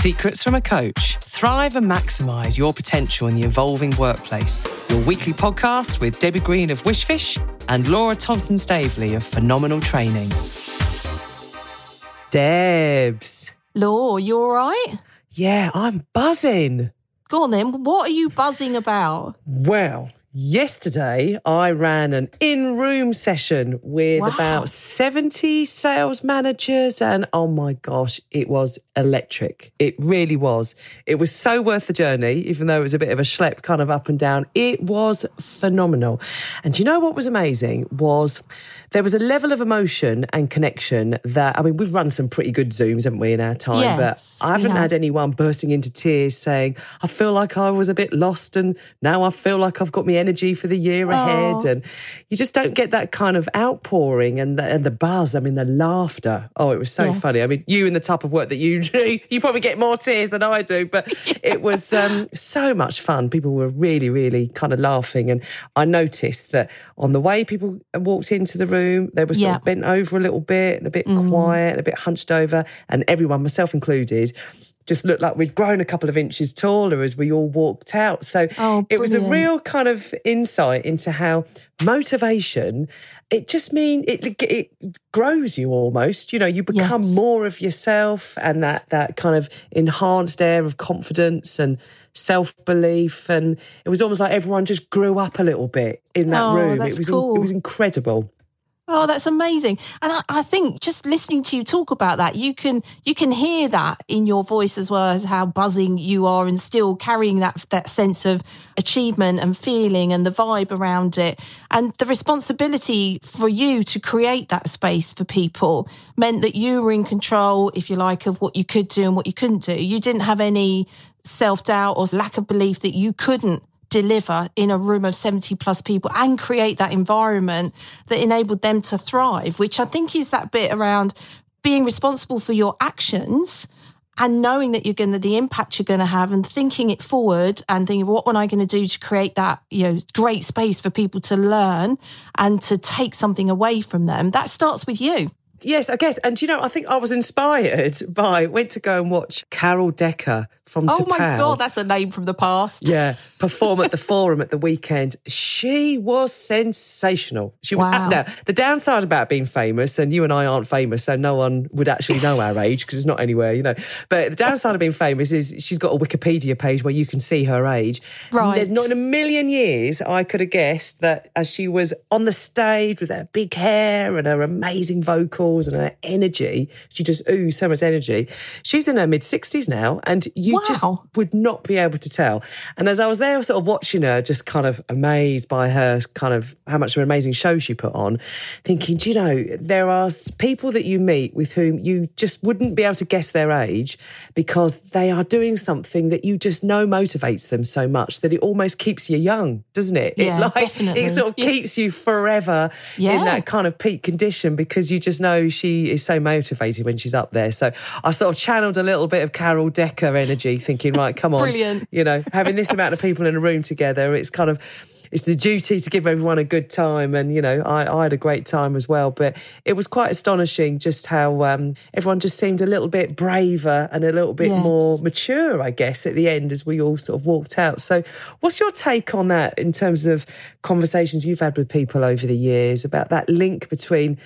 Secrets from a Coach. Thrive and maximise your potential in the evolving workplace. Your weekly podcast with Debbie Green of Wishfish and Laura Thompson Staveley of Phenomenal Training. Debs. Law, you all right? Yeah, I'm buzzing. Go on then. What are you buzzing about? Well, Yesterday, I ran an in room session with Wow. about 70 sales managers, and oh my gosh, it was electric. It really was. It was so worth the journey, even though it was a bit of a schlep kind of up and down. It was phenomenal. And you know what was amazing was there was a level of emotion and connection that, I mean, we've run some pretty good Zooms, haven't we, in our time? Yes, but I haven't have. had anyone bursting into tears saying, I feel like I was a bit lost and now I feel like I've got my energy for the year ahead. And you just don't get that kind of outpouring and the, and the buzz. I mean, the laughter. Oh, it was so Yes. funny. I mean, you and the type of work that you do, you probably get more tears than I do, but it was um, so much fun. People were really, really kind of laughing. And I noticed that on the way people walked into the room, they were sort Yeah. of bent over a little bit and a bit quiet and a bit hunched over. And everyone, myself included, just looked like we'd grown a couple of inches taller as we all walked out. So Oh, it was a real kind of insight into how motivation. It just mean it it grows you almost. You know, you become Yes. more of yourself, and that that kind of enhanced air of confidence and self belief, and it was almost like everyone just grew up a little bit in that Oh, room. it was cool. it was incredible. Oh, that's amazing. And I, I think just listening to you talk about that, you can you can hear that in your voice as well as how buzzing you are and still carrying that that sense of achievement and feeling and the vibe around it. And the responsibility for you to create that space for people meant that you were in control, if you like, of what you could do and what you couldn't do. You didn't have any self-doubt or lack of belief that you couldn't deliver in a room of 70 plus people and create that environment that enabled them to thrive, which I think is that bit around being responsible for your actions and knowing that you're going to the impact you're going to have and thinking it forward and thinking what am I going to do to create that you know great space for people to learn and to take something away from them? That starts with you Yes, I guess. And you know, I think I was inspired by went to go and watch Carol Decker from oh my god that's a name from the past Yeah, perform at the forum at the weekend. She was sensational. She was Wow. now the downside about being famous, and you and I aren't famous, so no one would actually know our age because it's not anywhere, you know. But the downside of being famous is she's got a Wikipedia page where you can see her age. Right. There's not in a million years I could have guessed that as she was on the stage with her big hair and her amazing and her energy, she just oozed so much energy. She's in her mid 60s now, and you just would not be able to tell. And as I was there, sort of watching her, just kind of amazed by her kind of how much of an amazing show she put on, thinking, do you know, there are people that you meet with whom you just wouldn't be able to guess their age because they are doing something that you just know motivates them so much that it almost keeps you young, doesn't it? Yeah, it like definitely. it sort of Yeah. keeps you forever in that kind of peak condition because you just know she is so motivated when she's up there. So I sort of channeled a little bit of Carol Decker energy, thinking, right, come on, Brilliant. You know, having this amount of people in a room together, it's kind of. It's the duty to give everyone a good time, and you know, I, I had a great time as well. But it was quite astonishing just how um, everyone just seemed a little bit braver and a little bit Yes. more mature, I guess, at the end as we all sort of walked out. So, what's your take on that in terms of conversations you've had with people over the years about that link between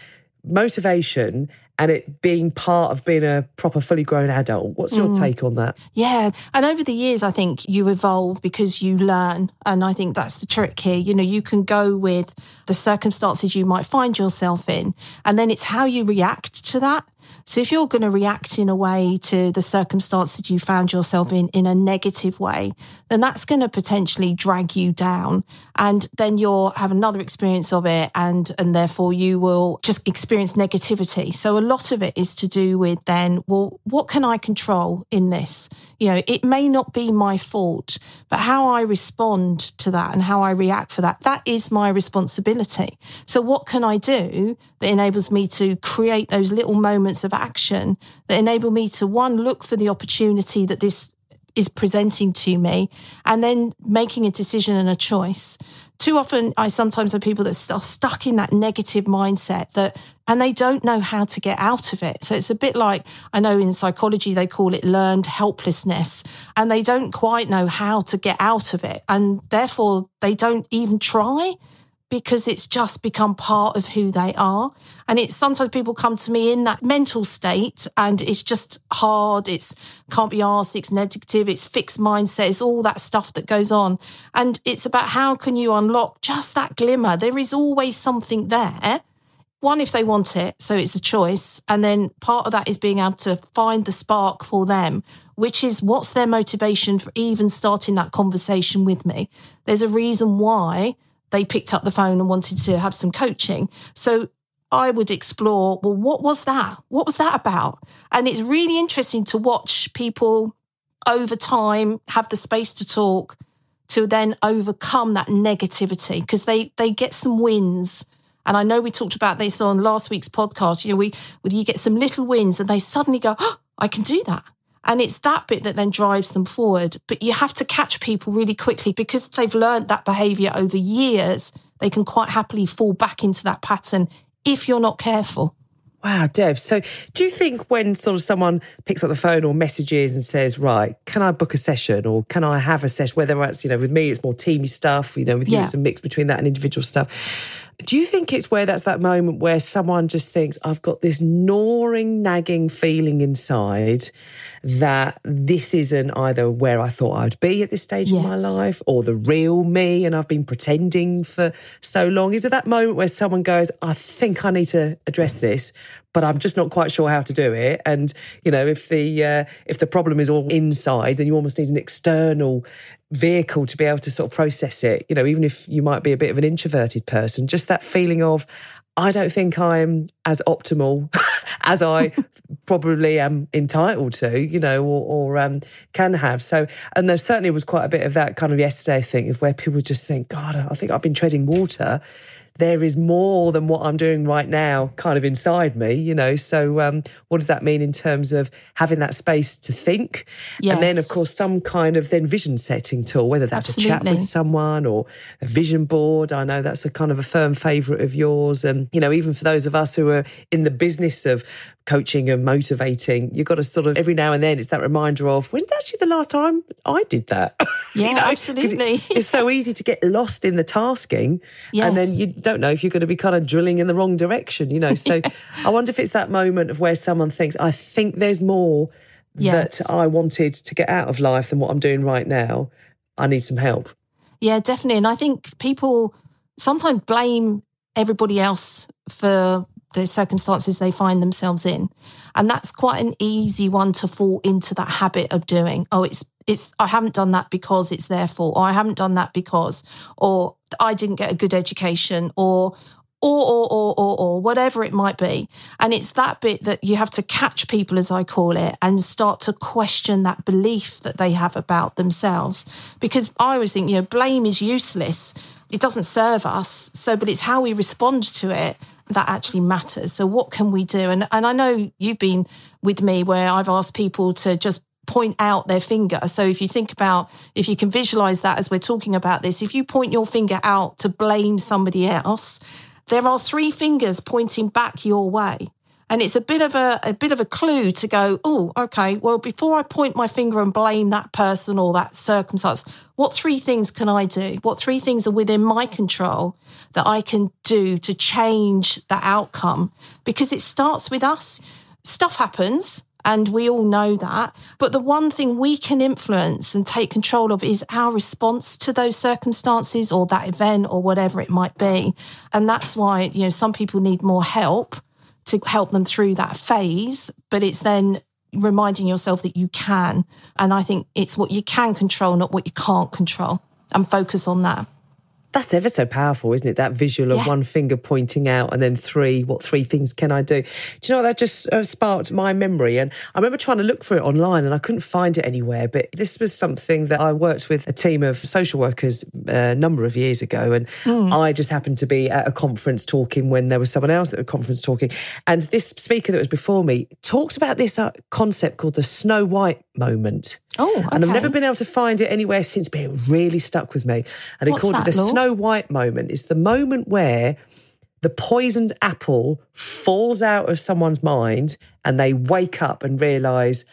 motivation and it being part of being a proper, fully grown adult? What's your mm. take on that? Yeah. And over the years, I think you evolve because you learn. And I think that's the trick here. You know, you can go with the circumstances you might find yourself in, and then it's how you react to that. So if you're going to react in a way to the circumstances you found yourself in in a negative way, then that's going to potentially drag you down and then you'll have another experience of it and and therefore you will just experience negativity. So a lot of it is to do with then well what can I control in this? You know, it may not be my fault, but how I respond to that and how I react for that that is my responsibility. So what can I do that enables me to create those little moments of action that enable me to one look for the opportunity that this is presenting to me and then making a decision and a choice. Too often, I sometimes have people that are stuck in that negative mindset that, and they don't know how to get out of it. So it's a bit like, I know in psychology, they call it learned helplessness, and they don't quite know how to get out of it. And therefore, they don't even try because it's just become part of who they are. And it's sometimes people come to me in that mental state and it's just hard. It's can't be asked. It's negative. It's fixed mindset. It's all that stuff that goes on. And it's about how can you unlock just that glimmer? There is always something there. One, if they want it. So it's a choice. And then part of that is being able to find the spark for them, which is what's their motivation for even starting that conversation with me. There's a reason why they picked up the phone and wanted to have some coaching. So I would explore, well, what was that? What was that about? And it's really interesting to watch people over time have the space to talk to then overcome that negativity because they they get some wins. And I know we talked about this on last week's podcast. You know, we you get some little wins and they suddenly go, oh, I can do that. And it's that bit that then drives them forward. But you have to catch people really quickly because they've learned that behavior over years. They can quite happily fall back into that pattern if you're not careful. Wow, Deb. So, do you think when sort of someone picks up the phone or messages and says, "Right, can I book a session or can I have a session?" Whether it's you know with me, it's more teamy stuff. You know, with yeah. you, it's a mix between that and individual stuff. Do you think it's where that's that moment where someone just thinks, I've got this gnawing, nagging feeling inside that this isn't either where I thought I'd be at this stage yes. of my life or the real me and I've been pretending for so long? Is it that moment where someone goes, I think I need to address this, but I'm just not quite sure how to do it. And you know, if the uh, if the problem is all inside, then you almost need an external vehicle to be able to sort of process it. You know, even if you might be a bit of an introverted person, just that feeling of I don't think I'm as optimal as I probably am entitled to, you know, or, or um, can have. So, and there certainly was quite a bit of that kind of yesterday thing of where people just think, God, I think I've been treading water there is more than what I'm doing right now kind of inside me, you know. So, um, what does that mean in terms of having that space to think? Yes. And then, of course, some kind of then vision setting tool, whether that's Absolutely. a chat with someone or a vision board. I know that's a kind of a firm favourite of yours. And, you know, even for those of us who are in the business of coaching and motivating, you've got to sort of every now and then it's that reminder of when's actually the last time I did that? Yeah, you know? absolutely. It, it's so easy to get lost in the tasking. Yes. And then you don't know if you're going to be kind of drilling in the wrong direction, you know. So I wonder if it's that moment of where someone thinks, I think there's more yes. that I wanted to get out of life than what I'm doing right now. I need some help. Yeah, definitely. And I think people sometimes blame everybody else for the circumstances they find themselves in. And that's quite an easy one to fall into that habit of doing. Oh, it's it's I haven't done that because it's their fault, or I haven't done that because, or I didn't get a good education, or or, or, or, or, or, whatever it might be. And it's that bit that you have to catch people, as I call it, and start to question that belief that they have about themselves. Because I always think, you know, blame is useless. It doesn't serve us. So, but it's how we respond to it that actually matters. So what can we do? And and I know you've been with me where I've asked people to just point out their finger. So if you think about if you can visualize that as we're talking about this, if you point your finger out to blame somebody else, there are three fingers pointing back your way. And it's a bit of a, a bit of a clue to go, oh, okay, well, before I point my finger and blame that person or that circumstance, what three things can I do? What three things are within my control that I can do to change that outcome? Because it starts with us. Stuff happens and we all know that. But the one thing we can influence and take control of is our response to those circumstances or that event or whatever it might be. And that's why, you know, some people need more help to help them through that phase, but it's then reminding yourself that you can. And I think it's what you can control, not what you can't control, and focus on that. That's ever so powerful, isn't it? That visual of Yeah. one finger pointing out and then three, what three things can I do? Do you know what? That just uh, sparked my memory. And I remember trying to look for it online and I couldn't find it anywhere. But this was something that I worked with a team of social workers uh, a number of years ago. And I just happened to be at a conference talking when there was someone else at a conference talking. And this speaker that was before me talked about this uh, concept called the Snow White moment. Oh, And I've never been able to find it anywhere since, but it really stuck with me. And he called it the? Snow White moment. It's the moment where the poisoned apple falls out of someone's mind and they wake up and realize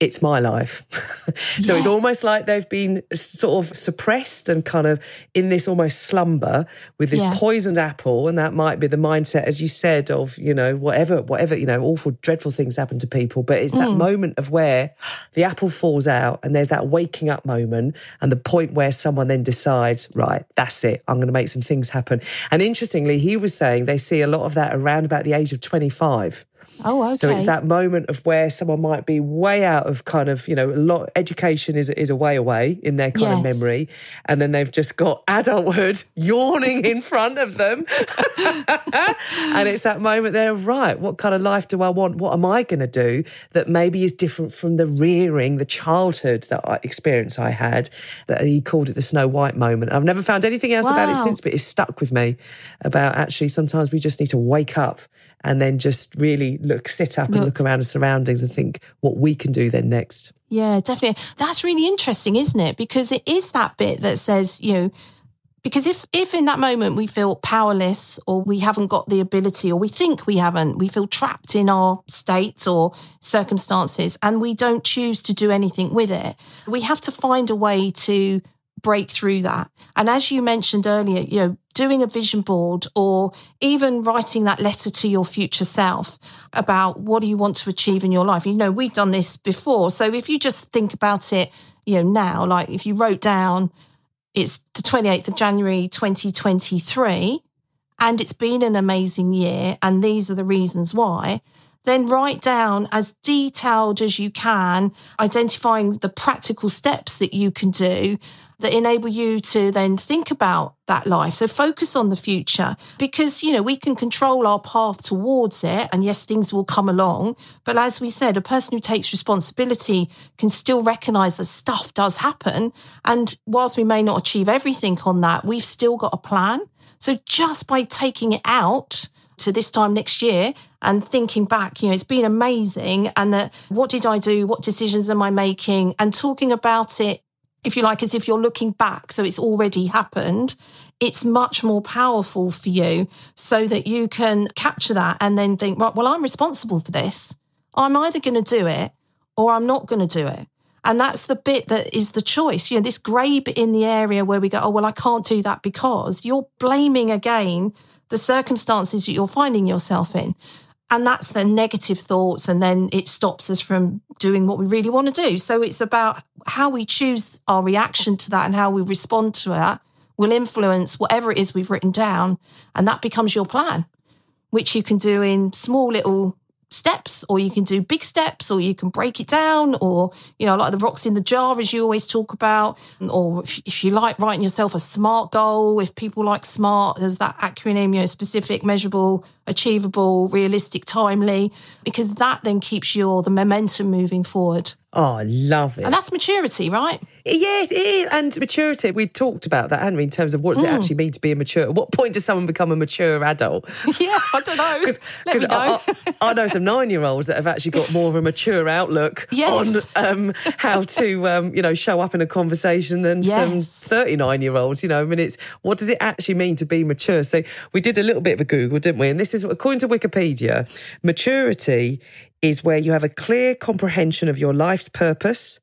it's my life. so it's almost like they've been sort of suppressed and kind of in this almost slumber with this Yes. poisoned apple. And that might be the mindset, as you said, of, you know, whatever, whatever, you know, awful, dreadful things happen to people. But it's Mm. that moment of where the apple falls out and there's that waking up moment and the point where someone then decides, right, that's it. I'm going to make some things happen. And interestingly, he was saying they see a lot of that around about the age of 25. Oh, okay. So it's that moment of where someone might be way out of kind of, you know, a lot education is is a way away in their kind of memory. And then they've just got adulthood yawning in front of them. and it's that moment there, right, what kind of life do I want? What am I going to do that maybe is different from the rearing, the childhood that I, experience I had? That he called it the Snow White moment. I've never found anything else about it since, but it's stuck with me about actually sometimes we just need to wake up and then just really look, sit up and look around the surroundings and think what we can do then next. Yeah, definitely. That's really interesting, isn't it? Because it is that bit that says, you know, because if if in that moment we feel powerless or we haven't got the ability or we think we haven't, we feel trapped in our states or circumstances and we don't choose to do anything with it, we have to find a way to break through that. And as you mentioned earlier, you know, doing a vision board or even writing that letter to your future self about what do you want to achieve in your life. You know, we've done this before. So if you just think about it, you know, now, like if you wrote down it's the 28th of January 2023 and it's been an amazing year and these are the reasons why then write down as detailed as you can identifying the practical steps that you can do that enable you to then think about that life so focus on the future because you know we can control our path towards it and yes things will come along but as we said a person who takes responsibility can still recognize that stuff does happen and whilst we may not achieve everything on that we've still got a plan so just by taking it out to this time next year and thinking back, you know, it's been amazing. And that what did I do? What decisions am I making? And talking about it, if you like, as if you're looking back. So it's already happened. It's much more powerful for you so that you can capture that and then think, right, well, I'm responsible for this. I'm either going to do it or I'm not going to do it. And that's the bit that is the choice. You know, this grey bit in the area where we go, oh, well, I can't do that because you're blaming again the circumstances that you're finding yourself in. And that's the negative thoughts. And then it stops us from doing what we really want to do. So it's about how we choose our reaction to that and how we respond to that will influence whatever it is we've written down. And that becomes your plan, which you can do in small little steps or you can do big steps or you can break it down or you know like the rocks in the jar as you always talk about. Or if, if you like writing yourself a smart goal if people like smart there's that acronym you know specific measurable achievable realistic timely because that then keeps your the momentum moving forward. Oh, I love it. and that's maturity right Yes, it is. And maturity, we talked about that, hadn't we, in terms of what does it Mm. actually mean to be a mature? At what point does someone become a mature adult? yeah i don't know let me know I, I, I know some nine year olds that have actually got more of a mature outlook Yes. on um, how to, um, you know, show up in a conversation than some 39 year olds. You know, I mean, it's what does it actually mean to be mature? So we did a little bit of a Google, didn't we? And this is, according to Wikipedia, maturity is where you have a clear comprehension of your life's purpose,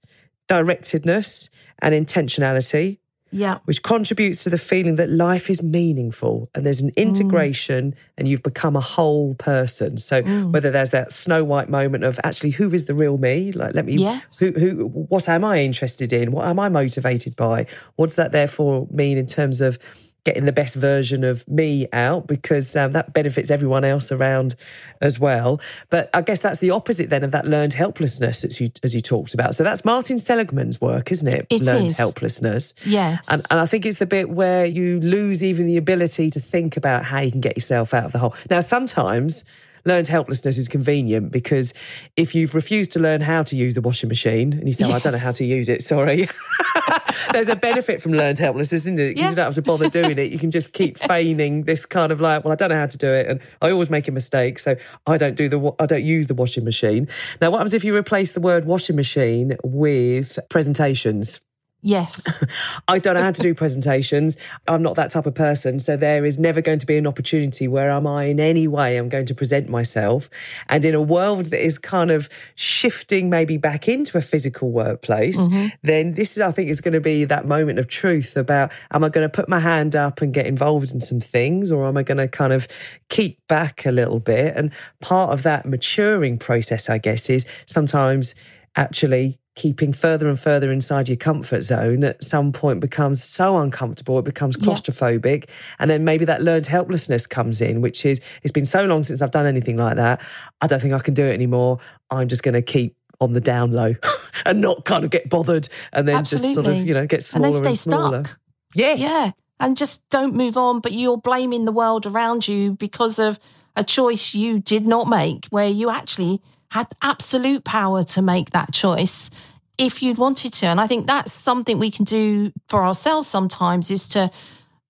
directedness, and intentionality yeah which contributes to the feeling that life is meaningful and there's an mm. integration and you've become a whole person. So mm. whether there's that Snow White moment of actually who is the real me? Like let me Yes. who who what am I interested in? What am I motivated by? What does that therefore mean in terms of getting the best version of me out because um, that benefits everyone else around as well. But I guess that's the opposite then of that learned helplessness as you as you talked about. So that's Martin Seligman's work, isn't it? It learned is. helplessness. Yes. And, and I think it's the bit where you lose even the ability to think about how you can get yourself out of the hole. Now, sometimes learned helplessness is convenient because if you've refused to learn how to use the washing machine and you say, oh, I don't know how to use it, sorry. There's a benefit from learned helplessness, isn't it? Yeah. you don't have to bother doing it. You can just keep feigning this kind of like, well, I don't know how to do it, and I always make a mistake, so I don't do the I don't use the washing machine. Now, what happens if you replace the word washing machine with presentations? Yes. I don't know how to do presentations. I'm not that type of person. So there is never going to be an opportunity where am I in any way I'm going to present myself. And in a world that is kind of shifting maybe back into a physical workplace, mm-hmm. then this is, I think, is going to be that moment of truth about am I going to put my hand up and get involved in some things or am I going to kind of keep back a little bit? And part of that maturing process, I guess, is sometimes actually keeping further and further inside your comfort zone at some point becomes so uncomfortable it becomes Yeah. claustrophobic and then maybe that learned helplessness comes in which is it's been so long since i've done anything like that i don't think i can do it anymore i'm just going to keep on the down low and not kind of get bothered and then just sort of you know get and smaller then and, smaller stuck. yes Yeah. And just don't move on, but you're blaming the world around you because of a choice you did not make, where you actually had absolute power to make that choice if you'd wanted to. And I think that's something we can do for ourselves sometimes is to,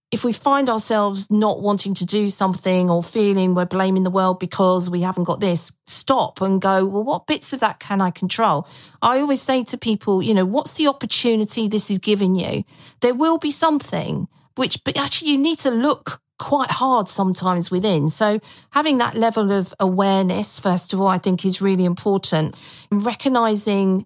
if we find ourselves not wanting to do something or feeling we're blaming the world because we haven't got this, stop and go, well, what bits of that can I control? I always say to people, you know, what's the opportunity this is giving you? There will be something which, but actually, you need to look quite hard sometimes within. So, having that level of awareness, first of all, I think is really important. Recognizing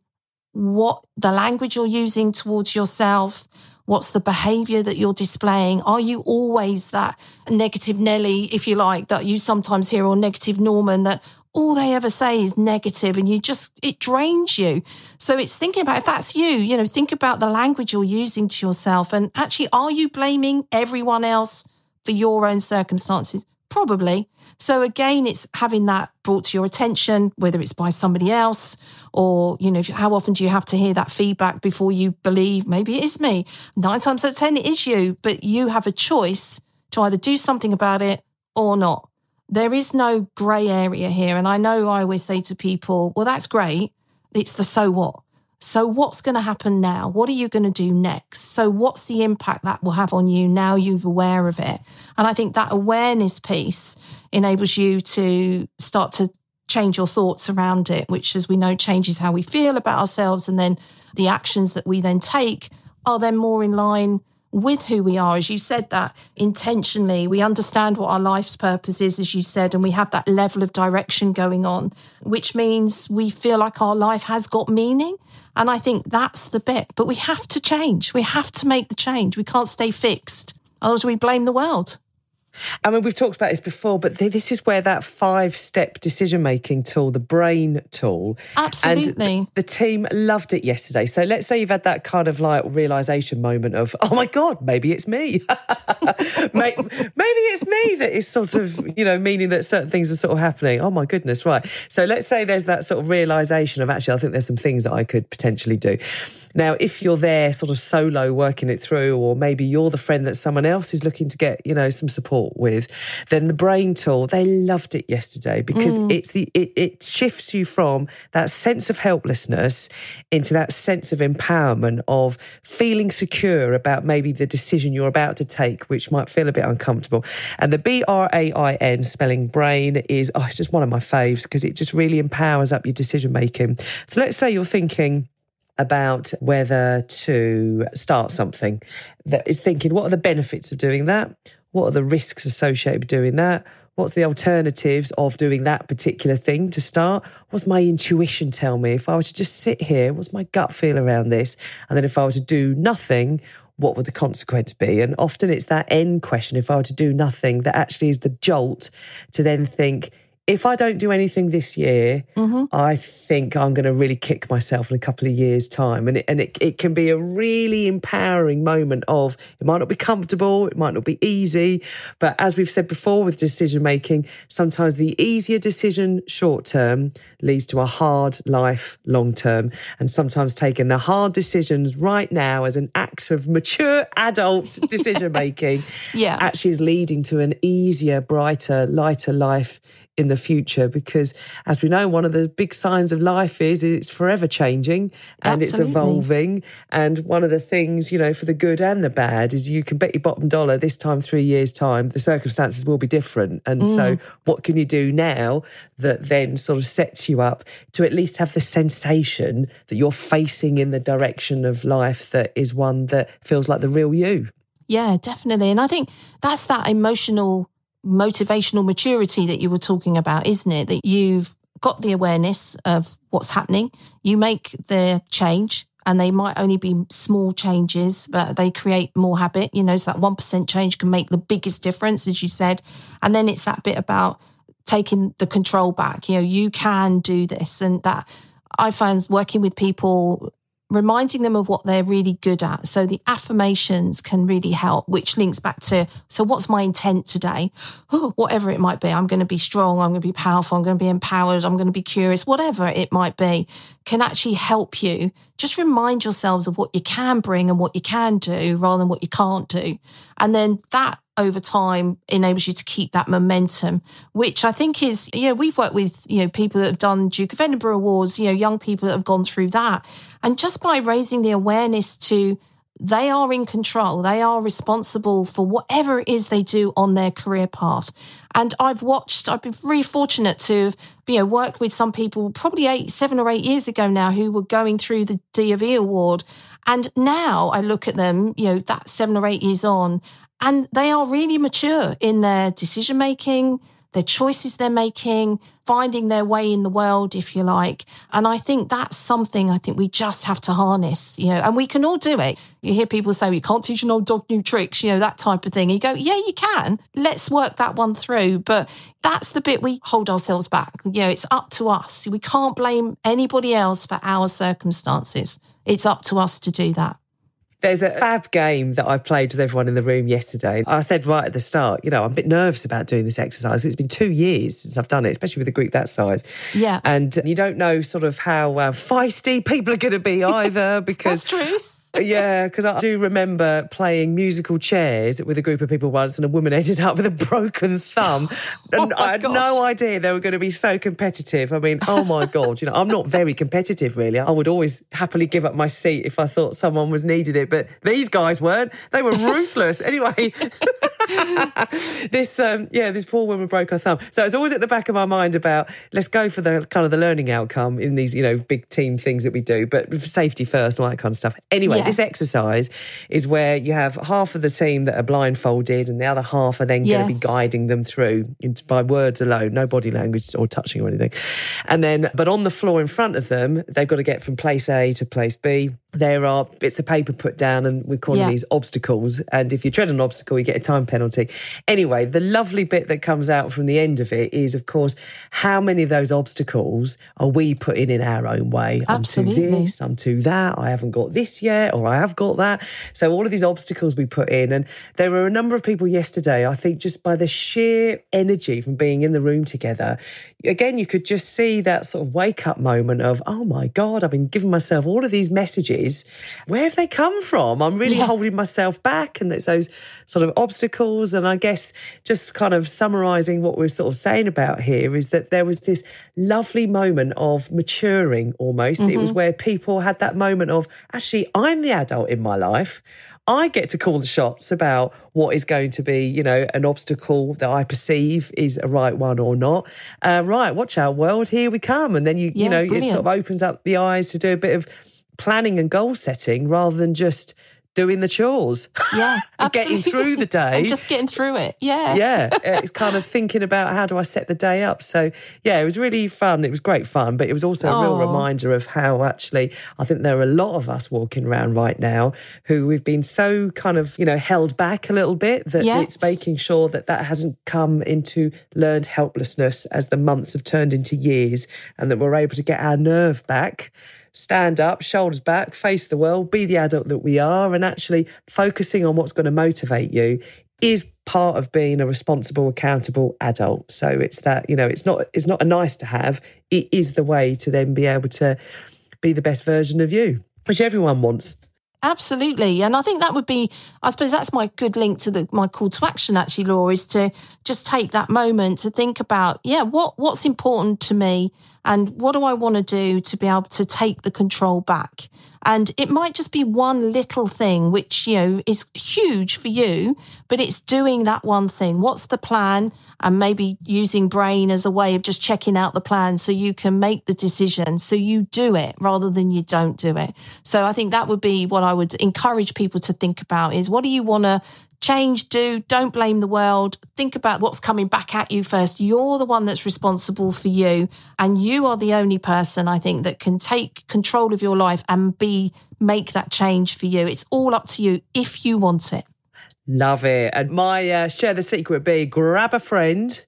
what the language you're using towards yourself, what's the behavior that you're displaying? Are you always that negative Nelly, if you like, that you sometimes hear, or negative Norman that all they ever say is negative and you just, it drains you. So it's thinking about if that's you, you know, think about the language you're using to yourself. And actually, are you blaming everyone else for your own circumstances? Probably. So again, it's having that brought to your attention, whether it's by somebody else or, you know, how often do you have to hear that feedback before you believe maybe it is me? Nine times out of 10, it is you, but you have a choice to either do something about it or not. There is no grey area here. And I know I always say to people, well, that's great. It's the so what. So, what's going to happen now? What are you going to do next? So, what's the impact that will have on you now you're aware of it? And I think that awareness piece enables you to start to change your thoughts around it, which, as we know, changes how we feel about ourselves. And then the actions that we then take are then more in line with who we are. As you said that intentionally, we understand what our life's purpose is, as you said, and we have that level of direction going on, which means we feel like our life has got meaning. And I think that's the bit. But we have to change. We have to make the change. We can't stay fixed. Otherwise, we blame the world. I mean, we've talked about this before, but th- this is where that five step decision making tool, the brain tool, Absolutely. And the team loved it yesterday. So let's say you've had that kind of like realization moment of, oh my God, maybe it's me. Maybe it's me that is sort of, you know, meaning that certain things are sort of happening. Oh my goodness, right. So let's say there's that sort of realization of actually, I think there's some things that I could potentially do. Now, if you're there sort of solo working it through, or maybe you're the friend that someone else is looking to get, you know, some support with, then the brain tool, they loved it yesterday because mm. it's the it, it shifts you from that sense of helplessness into that sense of empowerment of feeling secure about maybe the decision you're about to take, which might feel a bit uncomfortable. And the B R A I N spelling brain is oh, it's just one of my faves because it just really empowers up your decision making. So let's say you're thinking about whether to start something that is thinking what are the benefits of doing that? What are the risks associated with doing that? What's the alternatives of doing that particular thing to start? What's my intuition tell me? If i were to just sit here what's my gut feel around this? And then if i were to do nothing what would the consequence be? And often it's that end question. If i were to do nothing that actually is the jolt to then think if I don't do anything this year, Mm-hmm. I think I'm going to really kick myself in a couple of years' time. And it, and it, it can be a really empowering moment of it might not be comfortable, it might not be easy. But as we've said before with decision making, sometimes the easier decision short term leads to a hard life long term. And sometimes taking the hard decisions right now as an act of mature adult decision making Yeah. actually is leading to an easier, brighter, lighter life in the future because as we know one of the big signs of life is it's forever changing and it's evolving. And one of the things you know for the good and the bad is you can bet your bottom dollar this time 3 years time the circumstances will be different. And so mm. what can you do now that then sort of sets you up to at least have the sensation that you're facing in the direction of life that is one that feels like the real you? Yeah, definitely. And I think that's that emotional, motivational maturity that you were talking about, isn't it? That you've got the awareness of what's happening, you make the change. And they might only be small changes, but they create more habit. You know, so that 1% change can make the biggest difference, as you said. And then it's that bit about taking the control back. You know, you can do this. And that I find working with people reminding them of what they're really good at. So the affirmations can really help, which links back to so what's my intent today? Oh, whatever it might be. I'm going to be strong. I'm going to be powerful. I'm going to be empowered. I'm going to be curious. Whatever it might be can actually help you. Just remind yourselves of what you can bring and what you can do rather than what you can't do. And then that over time enables you to keep that momentum, which I think is, you know, we've worked with, you know, people that have done Duke of Edinburgh Awards, you know, young people that have gone through that. And just by raising the awareness to they are in control, they are responsible for whatever it is they do on their career path. And I've watched, I've been very fortunate to have, you know, worked with some people probably eight, seven or eight years ago now who were going through the D of E award. And now I look at them, you know, that seven or eight years on, and they are really mature in their decision making, their choices they're making, finding their way in the world, if you like. And I think that's something I think we just have to harness, you know, and we can all do it. You hear people say, you can't teach an old dog new tricks, you know, that type of thing. You go, yeah, you can. Let's work that one through. But that's the bit we hold ourselves back. You know, it's up to us. We can't blame anybody else for our circumstances. It's up to us to do that. There's a fab game that I played with everyone in the room yesterday. I said right at the start, you know, I'm a bit nervous about doing this exercise. It's been two years since I've done it, especially with a group that size. Yeah. And you don't know sort of how uh, feisty people are going to be either because. Yeah, because I do remember playing musical chairs with a group of people once, and a woman ended up with a broken thumb. Oh and Oh my I had gosh. no idea they were going to be so competitive. I mean, oh my God, you know, I'm not very competitive really. I would always happily give up my seat if I thought someone was needed it, but these guys weren't. They were ruthless. anyway, this, um, yeah, this poor woman broke her thumb. So it's always at the back of my mind about let's go for the kind of the learning outcome in these, you know, big team things that we do, but safety first and all that kind of stuff. Anyway, Yeah. this exercise is where you have half of the team that are blindfolded and the other half are then going to be guiding them through into, by words alone, no body language or touching or anything. And then, but on the floor in front of them, they've got to get from place A to place B. There are bits of paper put down, and we're calling Yeah. these obstacles. And if you tread an obstacle, you get a time penalty. Anyway, the lovely bit that comes out from the end of it is, of course, how many of those obstacles are we putting in our own way? I'm to this, I'm to that, I haven't got this yet, or I have got that. So all of these obstacles we put in. And there were a number of people yesterday, I think just by the sheer energy from being in the room together, again, you could just see that sort of wake up moment of, oh my God, I've been giving myself all of these messages. Where have they come from? I'm really Yeah. holding myself back. And it's those sort of obstacles. And I guess just kind of summarizing what we're sort of saying about here is that there was this lovely moment of maturing almost. It was mm-hmm. where people had that moment of, actually, I'm the adult in my life. I get to call the shots about what is going to be, you know, an obstacle that I perceive is a right one or not. Uh, right, watch out, world, here we come. And then you, you Yeah, know, it sort of opens up the eyes to do a bit of planning and goal setting rather than just doing the chores. Yeah, getting through the day. And just getting through it. Yeah. Yeah. It's kind of thinking about how do I set the day up. So, yeah, it was really fun. It was great fun, but it was also a real reminder of how actually I think there are a lot of us walking around right now who we've been so kind of, you know, held back a little bit that Yes. it's making sure that that hasn't come into learned helplessness as the months have turned into years and that we're able to get our nerve back stand up, shoulders back, face the world, be the adult that we are, and actually focusing on what's going to motivate you is part of being a responsible, accountable adult. So it's that, you know, it's not it's not a nice to have. It is the way to then be able to be the best version of you, which everyone wants. Absolutely. And I think that would be, I suppose that's my good link to the my call to action actually, Laura, is to just take that moment to think about, yeah, what what's important to me and what do I want to do to be able to take the control back? And it might just be one little thing, which, you know, is huge for you, but it's doing that one thing. What's the plan? And maybe using brain as a way of just checking out the plan so you can make the decision. So you do it rather than you don't do it. So I think that would be what I would encourage people to think about is what do you want to change, do, don't blame the world. Think about what's coming back at you first. You're the one that's responsible for you. And you are the only person I think that can take control of your life and be, make that change for you. It's all up to you if you want it. Love it. And my uh, share the secret be grab a friend.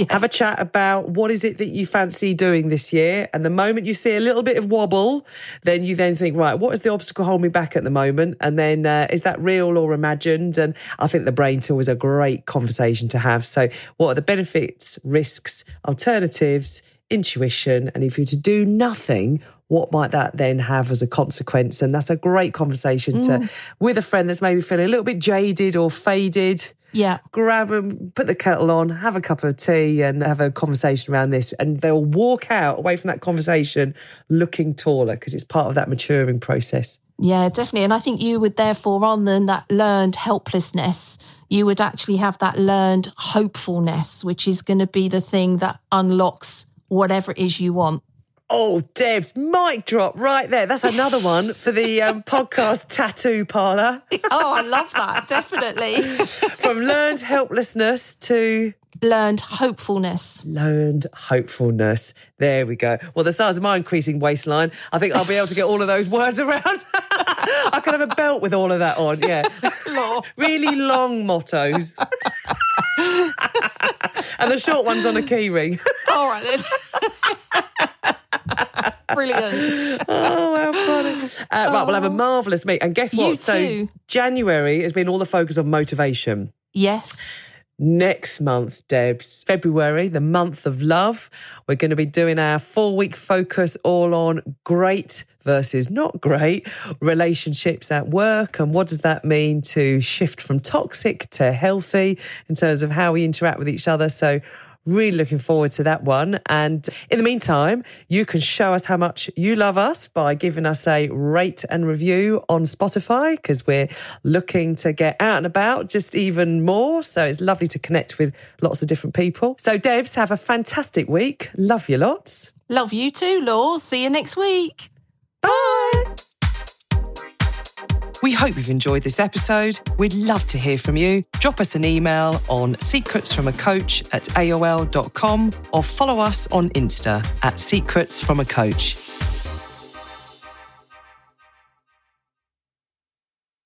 Have a chat about what is it that you fancy doing this year. And the moment you see a little bit of wobble, then you then think, right, what is the obstacle holding me back at the moment? And then uh, is that real or imagined? And I think the brain tool is a great conversation to have. So, what are the benefits, risks, alternatives, intuition? And if you're to do nothing, what might that then have as a consequence? And that's a great conversation to mm. with a friend that's maybe feeling a little bit jaded or faded Yeah. grab them, put the kettle on, have a cup of tea, and have a conversation around this. And they'll walk out away from that conversation looking taller because it's part of that maturing process. Yeah, definitely. And I think you would therefore, on than that learned helplessness, you would actually have that learned hopefulness, which is going to be the thing that unlocks whatever it is you want. Oh, Debs, mic drop right there. That's another one for the um, podcast tattoo parlor. Oh, I love that. definitely. From learned helplessness to Learned hopefulness. learned hopefulness. There we go. Well, the size of my increasing waistline, I think I'll be able to get all of those words around. I could have a belt with all of that on. Yeah. really long mottos. and the short ones on a keyring. All right then. Brilliant. oh, how funny. Uh, Right, we'll have a marvellous meet. And guess what? So. January has been all the focus on motivation. Yes. Next month, Debs, February, the month of love, we're going to be doing our four week focus all on great versus not great relationships at work. And what does that mean to shift from toxic to healthy in terms of how we interact with each other? So, Really looking forward to that one. And in the meantime, you can show us how much you love us by giving us a rate and review on Spotify because we're looking to get out and about just even more. So it's lovely to connect with lots of different people. So, Debs, have a fantastic week. Love you lots. Love you too, Law. See you next week. Bye. We hope you've enjoyed this episode. We'd love to hear from you. Drop us an email on secretsfromacoach at aol.com or follow us on Insta at secretsfromacoach.